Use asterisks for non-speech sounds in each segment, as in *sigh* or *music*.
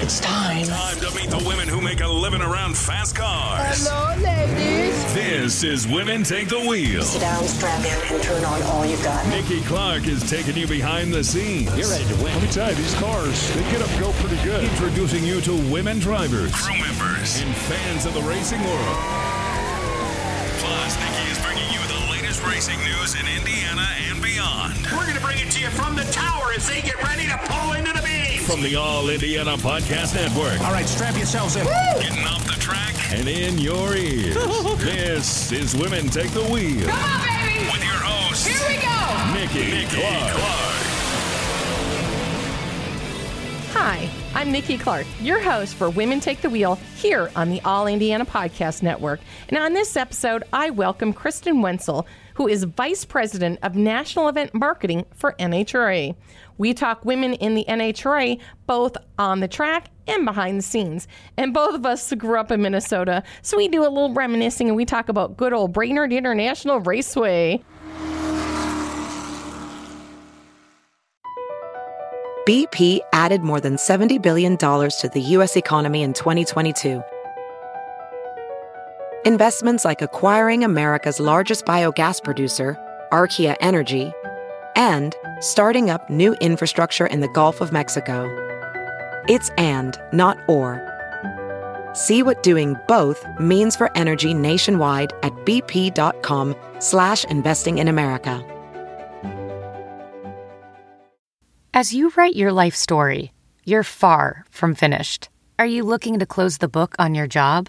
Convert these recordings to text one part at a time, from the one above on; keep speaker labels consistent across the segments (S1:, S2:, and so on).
S1: It's time.
S2: Time to meet the women who make a living around fast cars.
S1: Hello, ladies.
S2: This is Women Take the Wheel.
S3: Sit down, strap in, and turn on all you've got.
S2: Nikki Clark is taking you behind the scenes.
S4: You're ready to win. Let me tell you, these cars, they get up and go pretty good.
S2: Introducing you to women drivers, crew members, and fans of the racing world. You racing news in Indiana and beyond.
S5: We're going to bring it to you from the tower as they get ready to pull into the beam.
S2: From the All Indiana Podcast Network,
S5: All right, strap yourselves in.
S2: getting off the track and in your ears. *laughs* this is Women Take the Wheel.
S6: Come on, baby.
S2: With your host,
S6: Here we go.
S2: Nikki, Nikki Clark.
S7: Hi, I'm Nikki Clark, your host for Women Take the Wheel here on the All Indiana Podcast Network. And on this episode, I welcome Kristen Wenzel, who is Vice President of National Event Marketing for NHRA. We talk women in the NHRA both on the track and behind the scenes. And both of us grew up in Minnesota, so we do a little reminiscing and we talk about good old Brainerd International Raceway.
S8: BP added more than $70 billion to the U.S. economy in 2022. Investments like acquiring America's largest biogas producer, Archaea Energy, and starting up new infrastructure in the Gulf of Mexico. It's and, not or. See what doing both means for energy nationwide at bp.com slash investing in America.
S9: As you write your life story, you're far from finished. Are you looking to close the book on your job?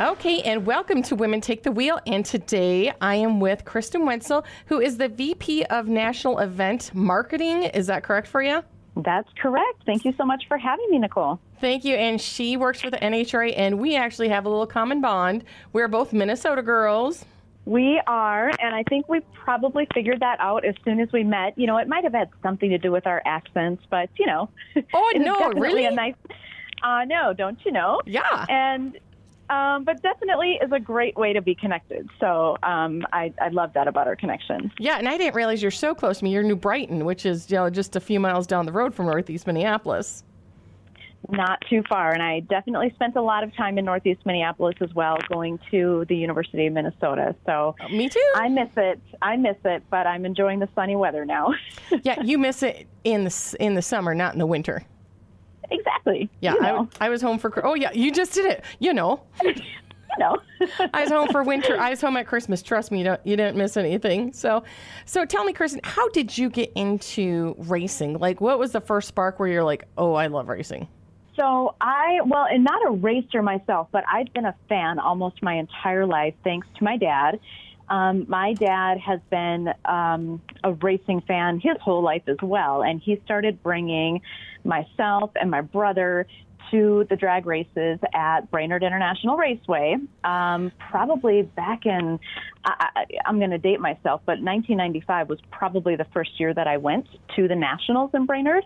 S7: Okay, and welcome to Women Take the Wheel. And today I am with Kristen Wenzel, who is the VP of National Event Marketing. Is that correct for you?
S10: That's correct. Thank you so much for having me, Nicole.
S7: Thank you. And she works for the NHRA, and we actually have a little common bond. We're both Minnesota girls.
S10: We are, and I think we probably figured that out as soon as we met. You know, it might have had something to do with our accents, but you know.
S7: Oh, *laughs* no, really?
S10: A nice. Uh, no, don't you know?
S7: Yeah.
S10: And, um, but definitely is a great way to be connected. So um, I, I love that about our connection.
S7: Yeah, and I didn't realize you're so close to me. You're New Brighton, which is you know, just a few miles down the road from Northeast Minneapolis.
S10: Not too far, and I definitely spent a lot of time in Northeast Minneapolis as well, going to the University of Minnesota. So
S7: Me too.
S10: I miss it. I miss it, but I'm enjoying the sunny weather now. *laughs*
S7: yeah, you miss it in the in the summer, not in the winter.
S10: Exactly.
S7: Yeah,
S10: You
S7: I,
S10: know.
S7: I was home for. Oh yeah, you just did it. You know, *laughs*
S10: you know. *laughs*
S7: I was home for winter. I was home at Christmas. Trust me, you, don't, you didn't miss anything. So, so tell me, Kristen, how did you get into racing? Like, what was the first spark where you're like, oh, I love racing?
S10: So I, well, and not a racer myself, but I've been a fan almost my entire life, thanks to my dad. Um, my dad has been um, a racing fan his whole life as well, and he started bringing myself and my brother to the drag races at Brainerd International Raceway, um, probably back in, I, I'm going to date myself, but 1995 was probably the first year that I went to the Nationals in Brainerd,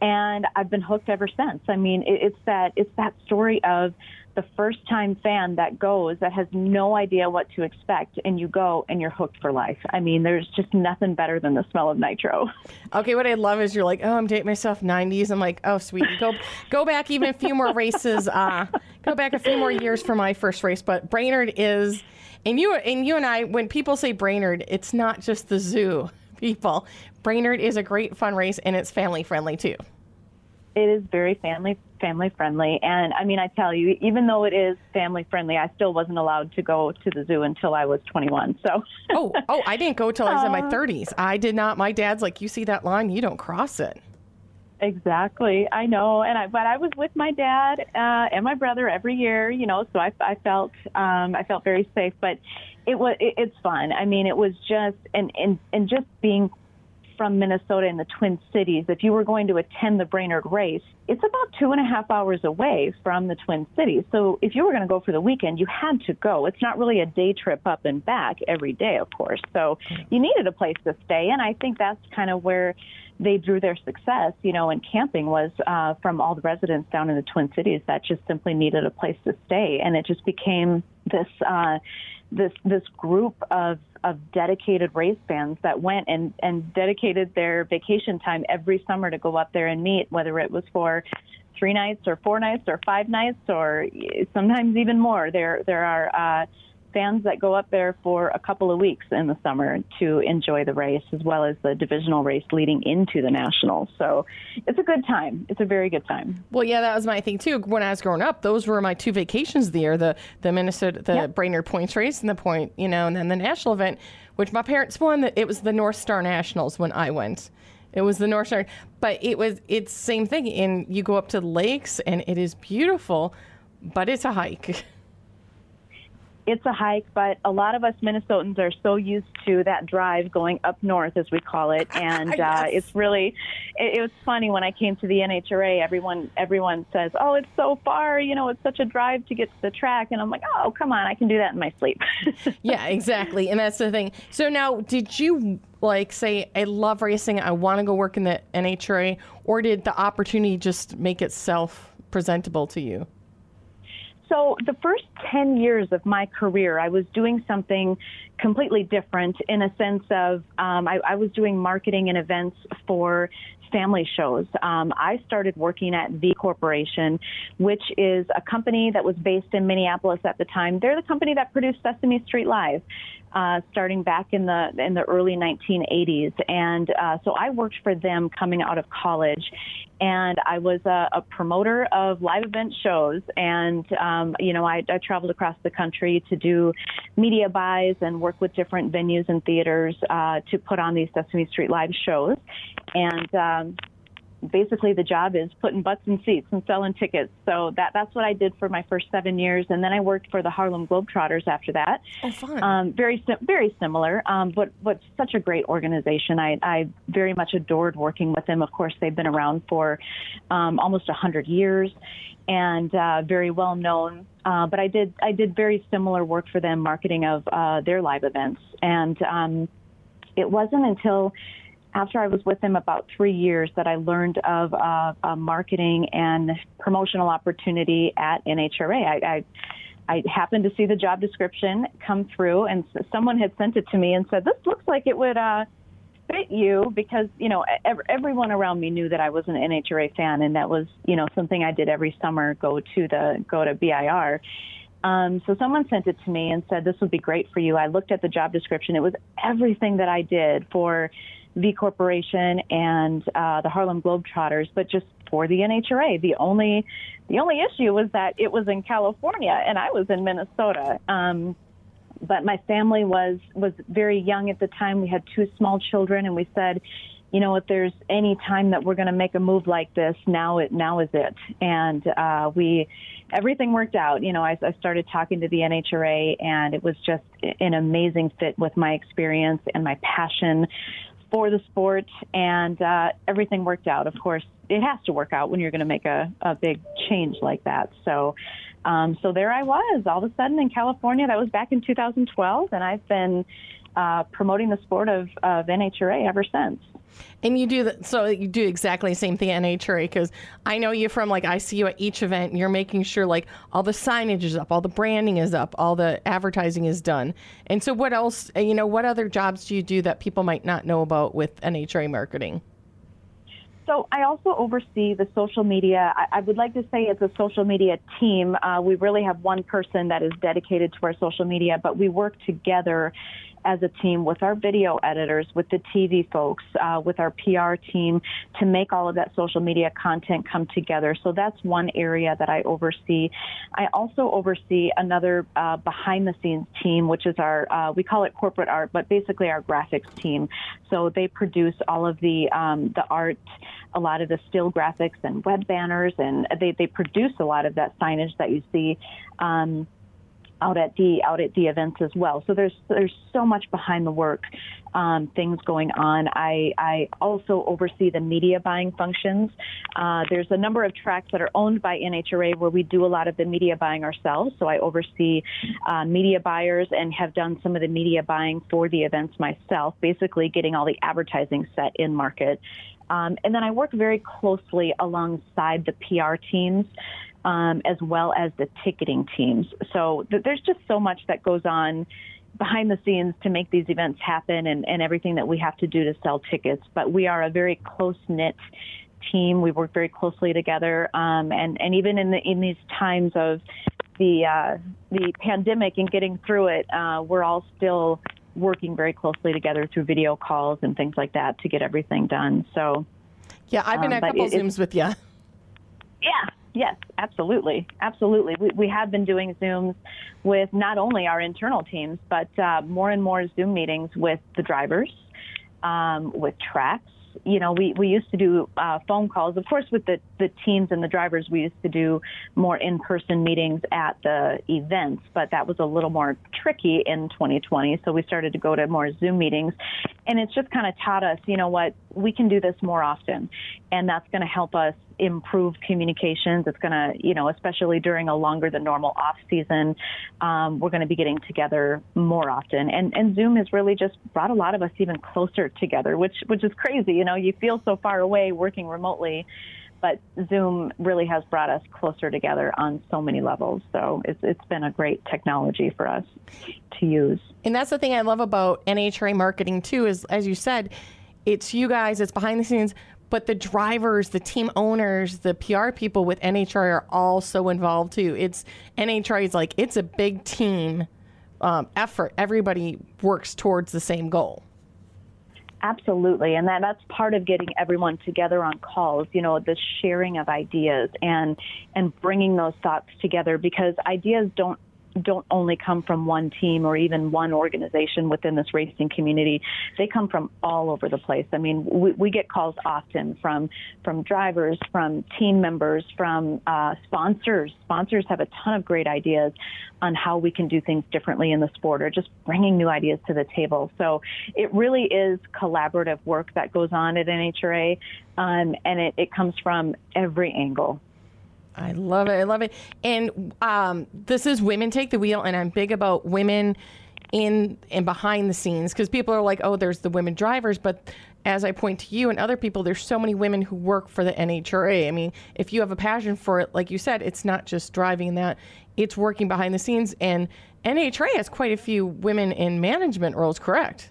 S10: and I've been hooked ever since. I mean, it, it's that it's that story of the first time fan that goes that has no idea what to expect, and you go and you're hooked for life. I mean, there's just nothing better than the smell of nitro. *laughs*
S7: Okay, what I love is you're like, oh, I'm dating myself 90s. I'm like, oh, sweet. Go, go back even a few more races. Uh, go back a few more years for my first race. But Brainerd is, and you and you and I, when people say Brainerd, it's not just the zoo. People, Brainerd is a great fun race, and it's family friendly too.
S10: It is very family family friendly, and I mean, I tell you, even though it is family friendly, I still wasn't allowed to go to the zoo until I was 21. So.
S7: oh, oh, I didn't go till I was in my *laughs* 30s. I did not. My dad's like, you see that line, you don't cross it.
S10: Exactly, I know, and I but I was with my dad uh, and my brother every year, you know, so I, I felt um, I felt very safe. But it was it, it's fun. I mean, it was just and and and just being from Minnesota in the Twin Cities, if you were going to attend the Brainerd race, it's about two and a half hours away from the Twin Cities. So if you were going to go for the weekend, you had to go. It's not really a day trip up and back every day, of course. So you needed a place to stay. And I think that's kind of where they drew their success, you know, in camping was uh, from all the residents down in the Twin Cities that just simply needed a place to stay. And it just became this, uh, this, this group of of dedicated race fans that went and, and dedicated their vacation time every summer to go up there and meet, whether it was for three nights or four nights or five nights or sometimes even more. There there are uh, fans that go up there for a couple of weeks in the summer to enjoy the race as well as the divisional race leading into the nationals. So it's a good time. It's a very good time.
S7: Well, yeah, that was my thing too. When I was growing up, those were my two vacations of the year: the the Minnesota, the yep. Brainerd Points race, and the point, you know, and then the national event, which my parents won. It was the North Star Nationals when I went. It was the North Star, but it was it's same thing. And you go up to the lakes, and it is beautiful, but it's a hike. *laughs*
S10: it's a hike, but a lot of us Minnesotans are so used to that drive going up north, as we call it, *laughs* and uh, yes. uh, it's really. It, it, was funny when I came to the NHRA. Everyone, everyone says, "Oh, it's so far. You know, it's such a drive to get to the track," and I'm like, "Oh, come on, I can do that in my sleep." *laughs*
S7: yeah, exactly, and that's the thing. So now, did you like say, "I love racing. I want to go work in the NHRA," or did the opportunity just make itself presentable to you?
S10: So, the first 10 years of my career, I was doing something completely different in a sense of um, I, I, was doing marketing and events for family shows. Um, I started working at VEE Corporation, which is a company that was based in Minneapolis at the time. They're the company that produced Sesame Street Live uh, starting back in the in the early 1980s, and uh, so I worked for them coming out of college, and I was a, a promoter of live event shows, and um, you know I, I traveled across the country to do media buys and work with different venues and theaters uh, to put on these Sesame Street Live shows, and um, basically the job is putting butts in seats and selling tickets. So that that's what I did for my first seven years, and then I worked for the Harlem Globetrotters after that.
S7: Oh, fun!
S10: Um, very very similar, um, but but such a great organization. I I very much adored working with them. Of course, they've been around for um, almost a hundred years, and uh, very well known. Uh, but I did I did very similar work for them, marketing of uh, their live events, and um, it wasn't until after I was with them about three years that I learned of uh, a marketing and promotional opportunity at NHRA. I, I, I happened to see the job description come through, and someone had sent it to me and said, "This looks like it would uh, fit you," because you know ev- everyone around me knew that I was an NHRA fan, and that was you know something I did every summer. Go to the go to BIR. Um, so someone sent it to me and said this would be great for you. I looked at the job description; it was everything that I did for VEE Corporation and uh, the Harlem Globetrotters, but just for the NHRA. The only the only issue was that it was in California and I was in Minnesota. Um, but my family was was very young at the time. We had two small children, and we said, you know, if there's any time that we're going to make a move like this, now it now is it. And uh, we everything worked out. You know, I, I started talking to the NHRA, and it was just an amazing fit with my experience and my passion for the sport, and uh, everything worked out. Of course, it has to work out when you're going to make a, a big change like that. So, um, so there I was, all of a sudden in California. That was back in 2012, and I've been uh, promoting the sport of, of NHRA ever since.
S7: And you do that, so you do exactly the same thing at NHRA because I know you from like I see you at each event. And you're making sure like all the signage is up, all the branding is up, all the advertising is done. And so, what else? Uh, you know, what other jobs do you do that people might not know about with NHRA marketing?
S10: So I also oversee the social media. I, I, would like to say it's a social media team. Uh, we really have one person that is dedicated to our social media, but we work together as a team with our video editors, with the TV folks, uh, with our PR team to make all of that social media content come together. So that's one area that I oversee. I also oversee another uh, behind the scenes team, which is our, uh, we call it corporate art, but basically our graphics team. So they produce all of the, um, the art, a lot of the still graphics and web banners, and they, they produce a lot of that signage that you see. Um, out at the out at the events as well. So there's there's so much behind the work, um, things going on. I I also oversee the media buying functions. Uh, there's a number of tracks that are owned by NHRA where we do a lot of the media buying ourselves. So I oversee uh, media buyers and have done some of the media buying for the events myself. Basically, getting all the advertising set in market. Um, and then I work very closely alongside the PR teams um, as well as the ticketing teams. So th- there's just so much that goes on behind the scenes to make these events happen and, and everything that we have to do to sell tickets. But we are a very close knit team. We work very closely together, um, and and even in the in these times of the uh, the pandemic and getting through it, uh, we're all still working very closely together through video calls and things like that to get everything done. So.
S7: Yeah, I've been um, a couple it, Zooms with you.
S10: Yeah, Yes, absolutely, absolutely. We, we have been doing Zooms with not only our internal teams, but uh, more and more Zoom meetings with the drivers, um, with tracks, you know, we, we used to do uh, phone calls. Of course, with the, the teams and the drivers, we used to do more in person meetings at the events, but that was a little more tricky in 2020. So we started to go to more Zoom meetings. And it's just kind of taught us, you know what, we can do this more often. And that's going to help us improve communications. It's going to, you know, especially during a longer than normal off season, um, we're going to be getting together more often. And and Zoom has really just brought a lot of us even closer together, which which is crazy. You know, you feel so far away working remotely. But Zoom really has brought us closer together on so many levels. So it's, it's been a great technology for us to use.
S7: And that's the thing I love about NHRA marketing too, is as you said, it's you guys, it's behind the scenes, but the drivers, the team owners, the PR people with NHRA are all so involved too. It's NHRA is like it's a big team um, effort. Everybody works towards the same goal.
S10: Absolutely, and that that's part of getting everyone together on calls. You know, the sharing of ideas and and bringing those thoughts together because ideas don't don't only come from one team or even one organization within this racing community. They come from all over the place. I mean, we, we get calls often from from drivers, from team members, from uh, sponsors. Sponsors have a ton of great ideas on how we can do things differently in the sport, or just bringing new ideas to the table. So it really is collaborative work that goes on at NHRA, um, and it, it comes from every angle.
S7: I love it. I love it. And um, this is Women Take the Wheel, and I'm big about women in and behind the scenes because people are like, oh, there's the women drivers. But as I point to you and other people, there's so many women who work for the NHRA. I mean, if you have a passion for it, like you said, it's not just driving that, it's working behind the scenes. And NHRA has quite a few women in management roles, correct?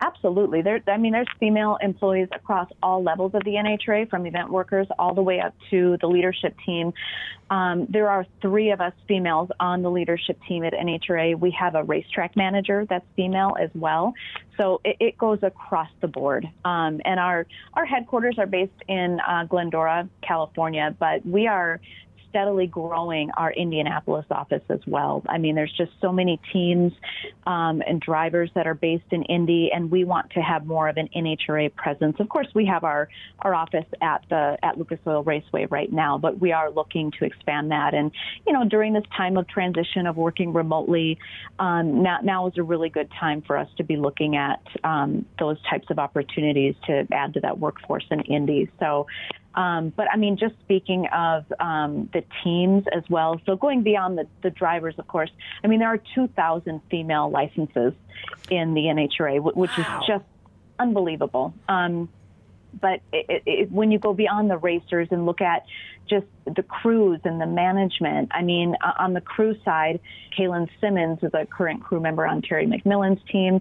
S10: Absolutely. There, I mean, there's female employees across all levels of the NHRA, from event workers all the way up to the leadership team. Um, there are three of us females on the leadership team at NHRA. We have a racetrack manager that's female as well. So it, it goes across the board. Um, and our, our headquarters are based in uh, Glendora, California, but we are steadily growing our Indianapolis office as well. I mean, there's just so many teams um, and drivers that are based in Indy, and we want to have more of an NHRA presence. Of course, we have our our office at the at Lucas Oil Raceway right now, but we are looking to expand that. And you know, during this time of transition of working remotely, um, now now is a really good time for us to be looking at um, those types of opportunities to add to that workforce in Indy. So um, but I mean, just speaking of um, the teams as well, so going beyond the, the drivers, of course, I mean, there are 2,000 female licenses in the NHRA, which wow. is just unbelievable. Um, but it, it, when you go beyond the racers and look at just the crews and the management, I mean, on the crew side, Kaylin Simmons is a current crew member on Terry McMillen's team.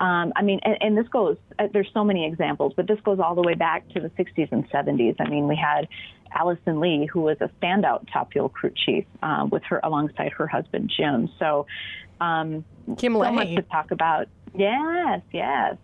S10: Um, I mean, and, and this goes, uh, there's so many examples, but this goes all the way back to the 60s and 70s. I mean, we had Alison Lee, who was a standout top fuel crew chief uh, with her alongside her husband Jim. So, um,
S7: Kim
S10: so much to talk about. Yes, yes.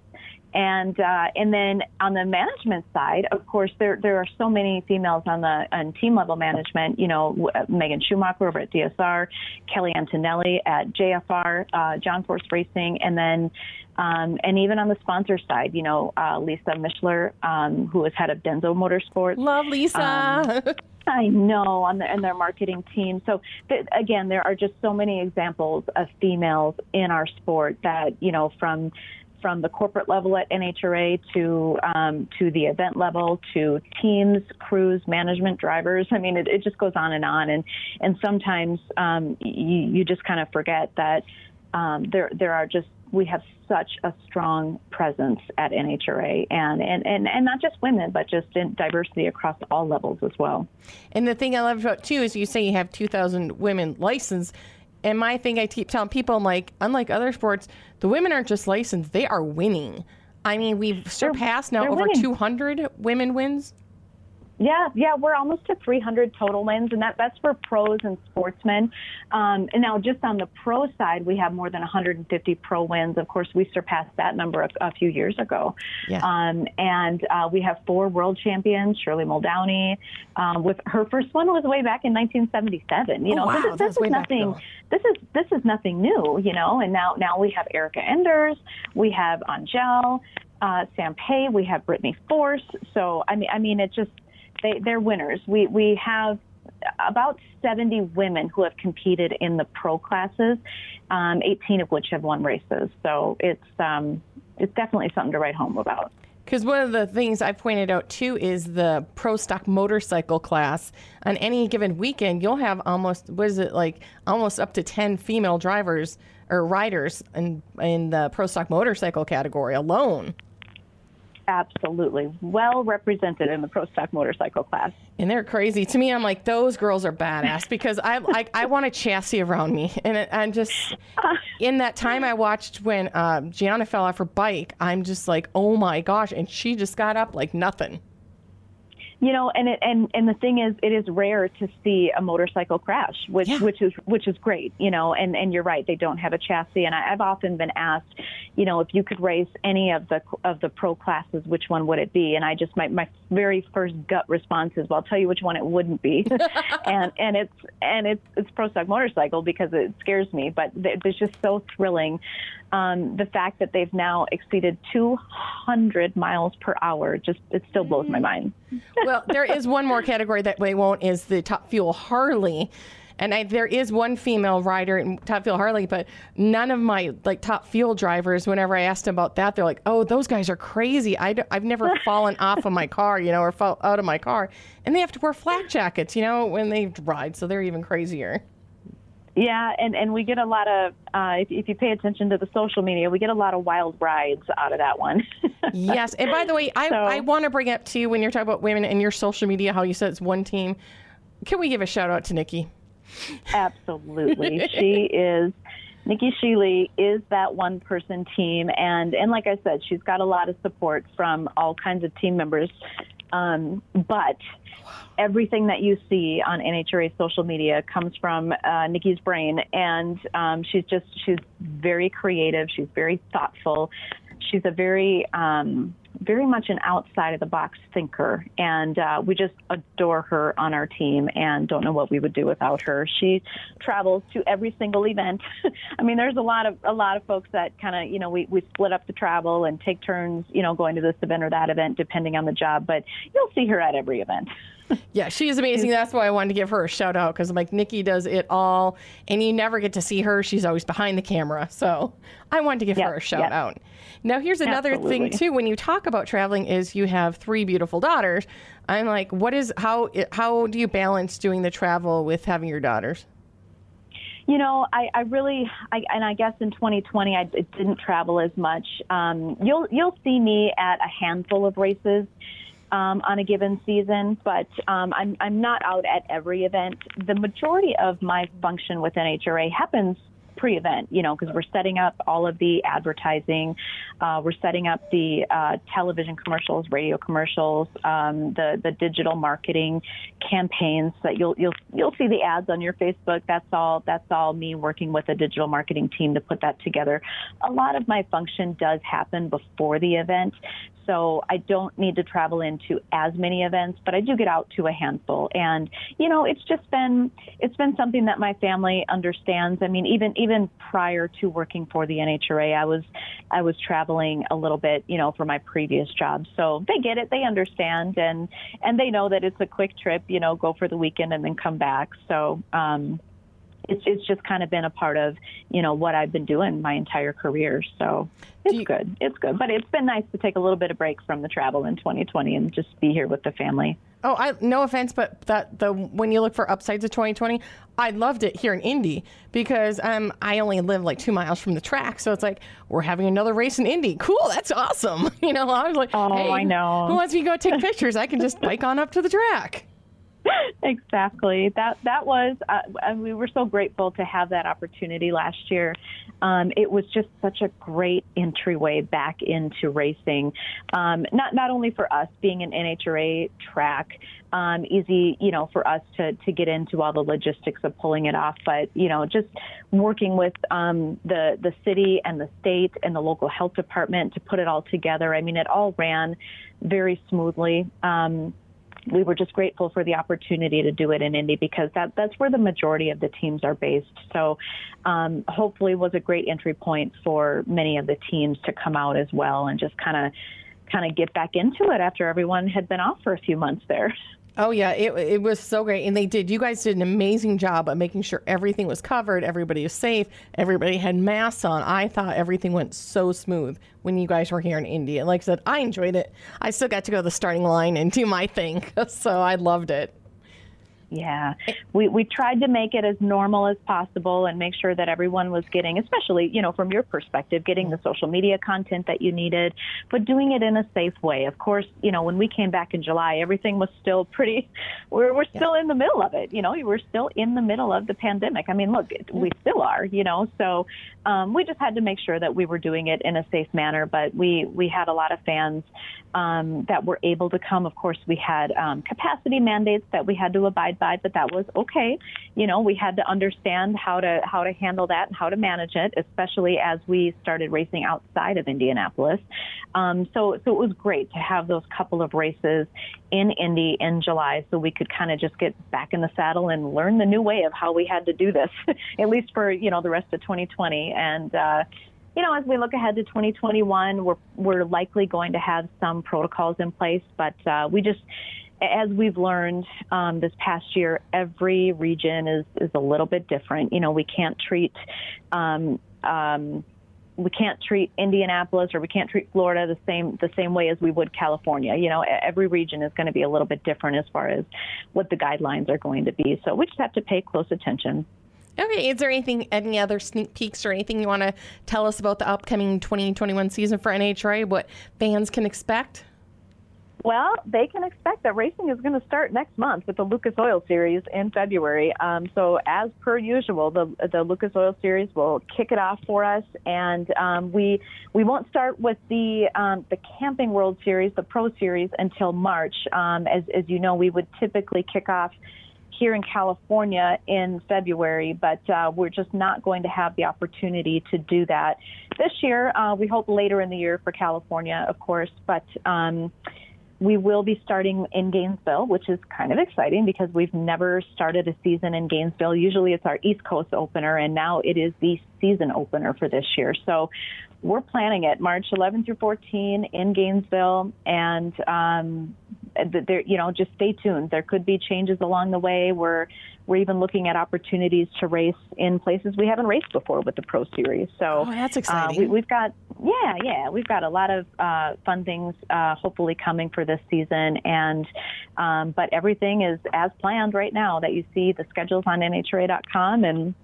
S10: And uh, and then on the management side, of course, there there are so many females on the on team level management. You know, Megan Schumacher over at DSR, Kelly Antonelli at JFR, uh, John Force Racing, and then um, and even on the sponsor side, you know, uh, Lisa Mischler, um, who was head of Denso Motorsports.
S7: Love Lisa. Um, *laughs*
S10: I know on the, and their marketing team. So th- again, there are just so many examples of females in our sport that you know from from the corporate level at NHRA to um, to the event level to teams, crews, management, drivers. I mean, it, it just goes on and on. And and sometimes um, you, you just kind of forget that um, there there are just we have such a strong presence at NHRA and, and, and, and not just women, but just in diversity across all levels as well.
S7: And the thing I love about too is you say you have 2,000 women licensed. And my thing I keep telling people, I'm like, unlike other sports, the women aren't just licensed, they are winning. I mean, we've surpassed now over
S10: winning.
S7: 200 women wins.
S10: Yeah, yeah, we're almost to 300 total wins, and that that's for pros and sportsmen. Um, and now, just on the pro side, we have more than 150 pro wins. Of course, we surpassed that number a, a few years ago.
S7: Yeah.
S10: Um, and uh, we have four world champions: Shirley Muldowney. Um, with her first one was way back in 1977. You
S7: Oh,
S10: know,
S7: wow,
S10: this, is, this is nothing. This is this is nothing new. You know, and now now we have Erica Enders, we have Angelle, uh, Sampey, we have Brittany Force. So I mean, I mean, it just they, they're winners. We we have about 70 women who have competed in the pro classes, um, 18 of which have won races. So it's um, it's definitely something to write home about.
S7: Because one of the things I pointed out too is the pro stock motorcycle class. On any given weekend, you'll have almost what is it like almost up to ten female drivers or riders in in the pro stock motorcycle category alone.
S10: Absolutely, well represented in the pro stock motorcycle class.
S7: And they're crazy. To me, I'm like, those girls are badass because I I, I want a chassis around me. And I'm just, *laughs* in that time I watched when uh, Jianna fell off her bike, I'm just like, oh my gosh. And she just got up like nothing.
S10: You know, and it, and and the thing is, it is rare to see a motorcycle crash, which
S7: Yeah.
S10: which is which is great. You know, and and you're right, they don't have a chassis. And I, I've often been asked, you know, if you could race any of the of the pro classes, which one would it be? And I just my my very first gut response is, well, I'll tell you which one it wouldn't be. *laughs* and and it's and it's it's pro stock motorcycle because it scares me, but it's just so thrilling. Um, the fact that they've now exceeded 200 miles per hour just it still blows my mind. *laughs*
S7: well, there is one more category that we won't is the Top Fuel Harley. And I, there is one female rider in Top Fuel Harley, but none of my like top fuel drivers, whenever I asked them about that, they're like, "Oh, those guys are crazy. I have never *laughs* fallen off of my car, you know, or fell out of my car." And they have to wear flak jackets, you know, when they ride, so they're even crazier.
S10: Yeah, and, and we get a lot of, uh, if, if you pay attention to the social media, we get a lot of wild rides out of that one. *laughs*
S7: yes. And by the way, I,
S10: So-
S7: I want to bring up to you when you're talking about women and your social media, how you said it's one team. Can we give a shout out to Nikki?
S10: Absolutely. *laughs* she is, Nikki Sheely is that one person team. And, and like I said, she's got a lot of support from all kinds of team members. Um, but everything that you see on NHRA social media comes from uh, Nikki's brain, and um, she's just she's very creative. She's very thoughtful. She's a very um, very much an outside of the box thinker, and uh, we just adore her on our team, and don't know what we would do without her. She travels to every single event. *laughs* I mean, there's a lot of a lot of folks that kind of you know we we split up the travel and take turns, you know, going to this event or that event depending on the job, but you'll see her at every event.
S7: Yeah, she is amazing. That's why I wanted to give her a shout out because I'm like, Nikki does it all, and you never get to see her. She's always behind the camera. So I wanted to give
S10: Yes,
S7: her a shout
S10: yes.
S7: out. Now, here's another thing, too. When you talk about traveling, is you have three beautiful daughters. I'm like, what is, how, how do you balance doing the travel with having your daughters?
S10: You know, I, I really, I, and I guess in 2020 I didn't travel as much. Um, you'll you'll see me at a handful of races um, on a given season, but um, I'm I'm not out at every event. The majority of my function with NHRA happens pre-event, you know, because we're setting up all of the advertising, uh, we're setting up the uh, television commercials, radio commercials, um, the the digital marketing campaigns that you'll you'll you'll see the ads on your Facebook. That's all. That's all me working with a digital marketing team to put that together. A lot of my function does happen before the event. So I don't need to travel into as many events, but I do get out to a handful. And you know, it's just been it's been something that my family understands. I mean, even even even prior to working for the NHRA, I was I was traveling a little bit, you know, for my previous job. So they get it, they understand, and and they know that it's a quick trip, you know, go for the weekend and then come back. So. um it's it's just kind of been a part of you know what I've been doing my entire career. So it's you, good. It's good, but it's been nice to take a little bit of break from the travel in 2020 and just be here with the family.
S7: Oh, I no offense, but that the when you look for upsides of 2020, I loved it here in Indy because um I only live like two miles from the track, so it's like we're having another race in Indy. Cool, that's awesome. *laughs* You know, I was like,
S10: oh,
S7: hey,
S10: I know.
S7: Who wants me to go take pictures? I can just bike on up to the track. *laughs*
S10: exactly. That that was. Uh, we were so grateful to have that opportunity last year. Um, it was just such a great entryway back into racing. Um, not not only for us being an NHRA track, um, easy you know for us to to get into all the logistics of pulling it off, but you know just working with um, the the city and the state and the local health department to put it all together. I mean, it all ran very smoothly. Um, we were just grateful for the opportunity to do it in Indy because that that's where the majority of the teams are based. So um, hopefully was a great entry point for many of the teams to come out as well and just kind of kind of get back into it after everyone had been off for a few months there.
S7: Oh yeah, it it was so great, and they did. You guys did an amazing job of making sure everything was covered, everybody was safe, everybody had masks on. I thought everything went so smooth when you guys were here in Indy. Like I said, I enjoyed it. I still got to go to the starting line and do my thing, *laughs* so I loved it.
S10: Yeah, we we tried to make it as normal as possible and make sure that everyone was getting, especially you know from your perspective, getting the social media content that you needed, but doing it in a safe way. Of course, you know when we came back in July, everything was still pretty. *laughs* We're we're still yeah. in the middle of it. You know, we're still in the middle of the pandemic. I mean, look, we still are. You know, so um, we just had to make sure that we were doing it in a safe manner. But we we had a lot of fans um, that were able to come. Of course, we had um, capacity mandates that we had to abide by, but that was okay. You know, we had to understand how to how to handle that and how to manage it, especially as we started racing outside of Indianapolis. Um, so so it was great to have those couple of races in Indy in July, so we could kind of just get back in the saddle and learn the new way of how we had to do this, *laughs* at least for you know the rest of 2020 and. Uh, you know, as we look ahead to 2021, we're we're likely going to have some protocols in place, but uh, we just, as we've learned um, this past year, every region is is a little bit different. You know, we can't treat. Um, um, we can't treat Indianapolis or we can't treat Florida the same the same way as we would California. You know, every region is going to be a little bit different as far as what the guidelines are going to be. So we just have to pay close attention.
S7: Okay, is there anything, any other sneak peeks or anything you want to tell us about the upcoming 2021 season for NHRA? What fans can expect?
S10: Well, they can expect that racing is going to start next month with the Lucas Oil Series in February. Um, so, as per usual, the the Lucas Oil Series will kick it off for us, and um, we we won't start with the um, the Camping World Series, the Pro Series, until March. Um, as as you know, we would typically kick off here in California in February, but uh, we're just not going to have the opportunity to do that this year. Uh, we hope later in the year for California, of course, but. We will be starting in Gainesville, which is kind of exciting because we've never started a season in Gainesville. Usually it's our East Coast opener, and now it is the season opener for this year. So we're planning it March 11 through 14 in Gainesville, and um, there, you know, just stay tuned. There could be changes along the way. We're we're even looking at opportunities to race in places we haven't raced before with the Pro Series. So
S7: oh, that's exciting.
S10: Uh, we, have got yeah, yeah, we've got a lot of uh, fun things uh, hopefully coming for this season, and um, but everything is as planned right now. That you see the schedules on NHRA.com and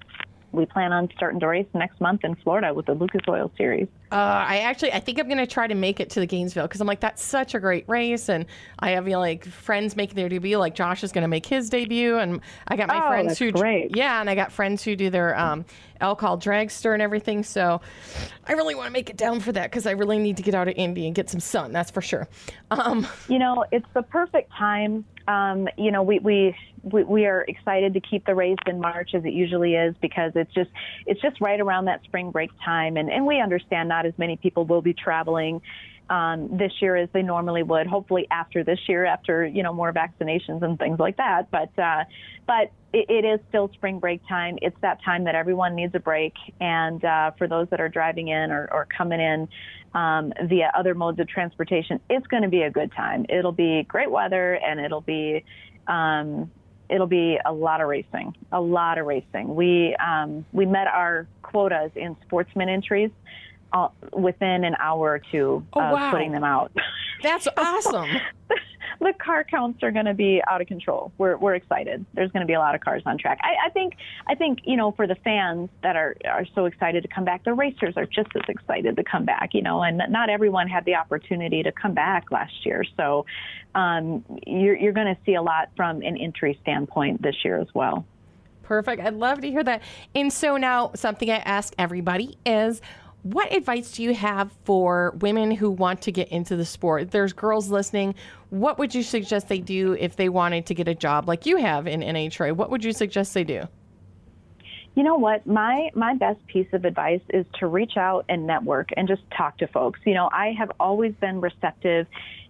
S10: we plan on starting to race next month in Florida with the Lucas Oil Series.
S7: Uh, I actually, I think I'm going to try to make it to the Gainesville because I'm like, that's such a great race, and I have you know, like friends making their debut. Like Josh is going to make his debut, and I got my
S10: oh,
S7: friends who,
S10: great.
S7: yeah, and I got friends who do their um, elk dragster and everything. So I really want to make it down for that because I really need to get out of Indy and get some sun. That's for sure. Um,
S10: you know, it's the perfect time. Um, you know, we, we we, we are excited to keep the race in March as it usually is because it's just it's just right around that spring break time and, and we understand not as many people will be traveling um, this year as they normally would. Hopefully after this year, after you know more vaccinations and things like that. But uh, but it, it is still spring break time. It's that time that everyone needs a break, and uh, for those that are driving in or, or coming in um, via other modes of transportation, it's going to be a good time. It'll be great weather, and it'll be um, it'll be a lot of racing, a lot of racing. We um, we met our quotas in sportsman entries uh, within an hour or two
S7: Oh,
S10: of
S7: wow.
S10: putting them out.
S7: That's *laughs* awesome. *laughs*
S10: the car counts are going to be out of control. We're we're excited. There's going to be a lot of cars on track. I, I think I think you know for the fans that are are so excited to come back, the racers are just as excited to come back. You know, and not everyone had the opportunity to come back last year, so um, you're you're going to see a lot from an entry standpoint this year as well.
S7: Perfect. I'd love to hear that. And so now, something I ask everybody is what advice do you have for women who want to get into the sport? There's girls listening. What would you suggest they do if they wanted to get a job like you have in NHRA? What would you suggest they do?
S10: You know what? My my best piece of advice is to reach out and network and just talk to folks. You know, I have always been receptive.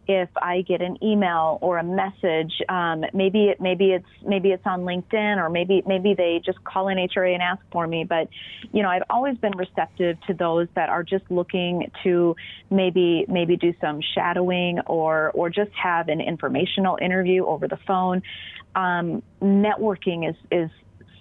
S10: If I get an email or a message, um, maybe it maybe it's maybe it's on LinkedIn or maybe maybe they just call NHRA and ask for me. But you know, I've always been receptive to those that are just looking to maybe maybe do some shadowing or or just have an informational interview over the phone. Um, networking is is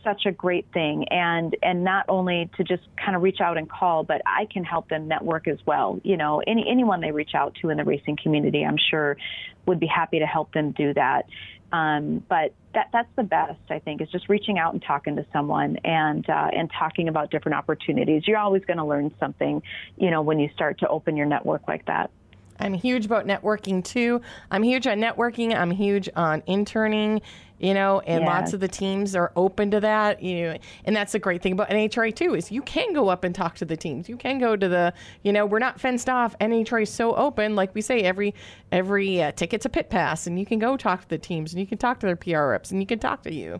S10: such a great thing. And and not only to just kind of reach out and call but I can help them network as well. You know any anyone they reach out to in the racing community I'm sure would be happy to help them do that. Um, but that that's the best I think is just reaching out and talking to someone and uh, and talking about different opportunities. You're always going to learn something you know when you start to open your network like that
S7: I'm huge about networking too. I'm huge on networking. I'm huge on interning, you know, and
S10: Yes.
S7: lots of the teams are open to that. You know, and that's the great thing about NHRA too is you can go up and talk to the teams. You can go to the, you know, we're not fenced off. NHRA is so open, like we say, every every uh, ticket's a pit pass, and you can go talk to the teams, and you can talk to their PR reps, and you can talk to you.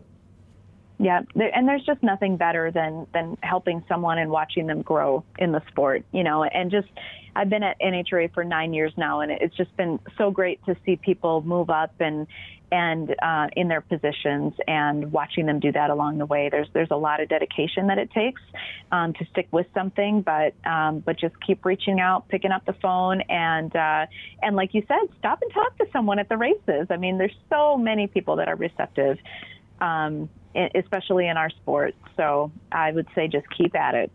S10: Yeah, and there's just nothing better than than helping someone and watching them grow in the sport, you know. And just, I've been at NHRA for nine years now, and it's just been so great to see people move up and and uh, in their positions and watching them do that along the way. There's there's a lot of dedication that it takes um, to stick with something, but um, but just keep reaching out, picking up the phone, and uh, and like you said, stop and talk to someone at the races. I mean, there's so many people that are receptive um, especially in our sport. So I would say just keep at it.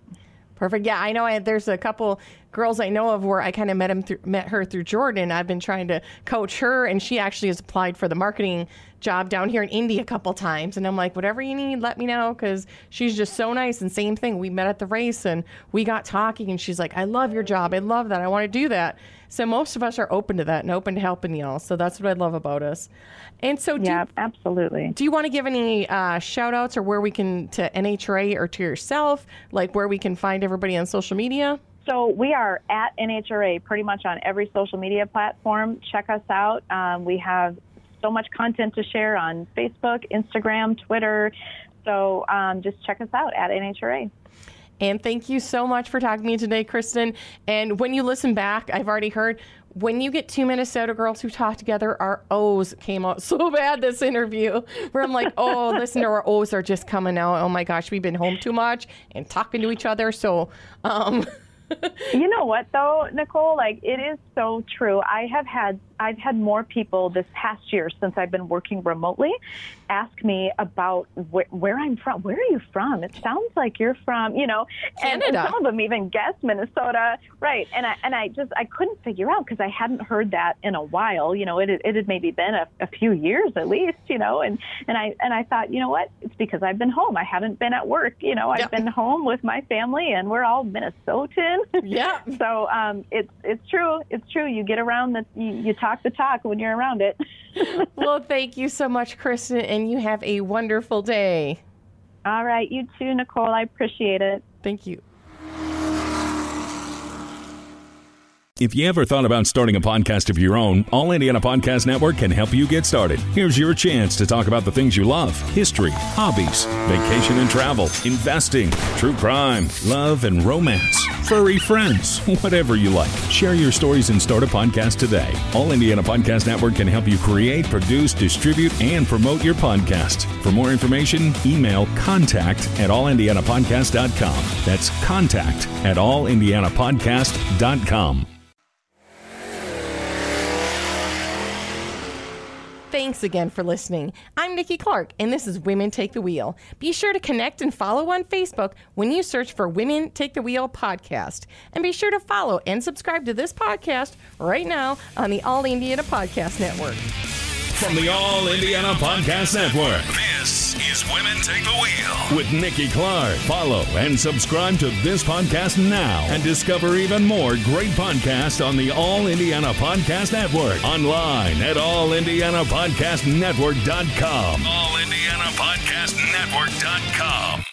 S7: Perfect. Yeah, I know. I, there's a couple girls I know of where I kind of met him through, met her through Jordan. I've been trying to coach her, and she actually has applied for the marketing job down here in Indy a couple times. And I'm like, whatever you need, let me know because she's just so nice. And same thing, we met at the race and we got talking, and she's like, I love your job. I love that. I want to do that. So most of us are open to that and open to helping y'all. So that's what I love about us. And so, do
S10: Yeah, absolutely.
S7: do you want to give any uh, shout outs or where we can to NHRA or to yourself, like where we can find everybody on social media?
S10: So we are at NHRA pretty much on every social media platform. Check us out. Um, we have so much content to share on Facebook, Instagram, Twitter. So um, just check us out at NHRA.
S7: And thank you so much for talking to me today, Kristen. And when you listen back, I've already heard when you get two Minnesota girls who talk together, our O's came out *laughs* so bad this interview. Where I'm like, oh, *laughs* listen, our O's are just coming out. Oh my gosh, we've been home too much and talking to each other. So, um, *laughs* *laughs*
S10: You know what though, Nicole? Like it is so true. I have had I've had more people this past year since I've been working remotely ask me about wh- where I'm from. Where are you from? It sounds like you're from, you know, and, and some of them even guessed Minnesota, right? And I and I just I couldn't figure out because I hadn't heard that in a while. You know, it it had maybe been a, a few years at least, you know, and and I and I thought, you know what? It's because I've been home. I haven't been at work. You know, I've
S7: Yeah.
S10: been home with my family, and we're all Minnesotan.
S7: yeah. *laughs*
S10: So um, it's it's true. It's true. You get around the you, you talk the talk when you're around it. *laughs*
S7: Well, thank you so much, Kristen, and you have a wonderful day.
S10: All right, you too, Nicole. I appreciate it.
S7: Thank you.
S2: If you ever thought about starting a podcast of your own, All Indiana Podcast Network can help you get started. Here's your chance to talk about the things you love history, hobbies, vacation and travel, investing, true crime, love and romance, furry friends, *laughs* whatever you like. Share your stories and start a podcast today. All Indiana Podcast Network can help you create, produce, distribute, and promote your podcast. For more information, email contact at allindianapodcast.com. That's contact at allindianapodcast.com.
S7: Thanks again for listening. I'm Nikki Clark, and this is Women Take the Wheel. Be sure to connect and follow on Facebook when you search for Women Take the Wheel podcast. And be sure to follow and subscribe to this podcast right now on the All Indiana Podcast Network.
S2: From the All Indiana Podcast Network, this is Women Take the Wheel with Nikki Clark. Follow and subscribe to this podcast now and discover even more great podcasts on the All Indiana Podcast Network. Online at allindianapodcastnetwork.com. AllIndianaPodcastNetwork.com.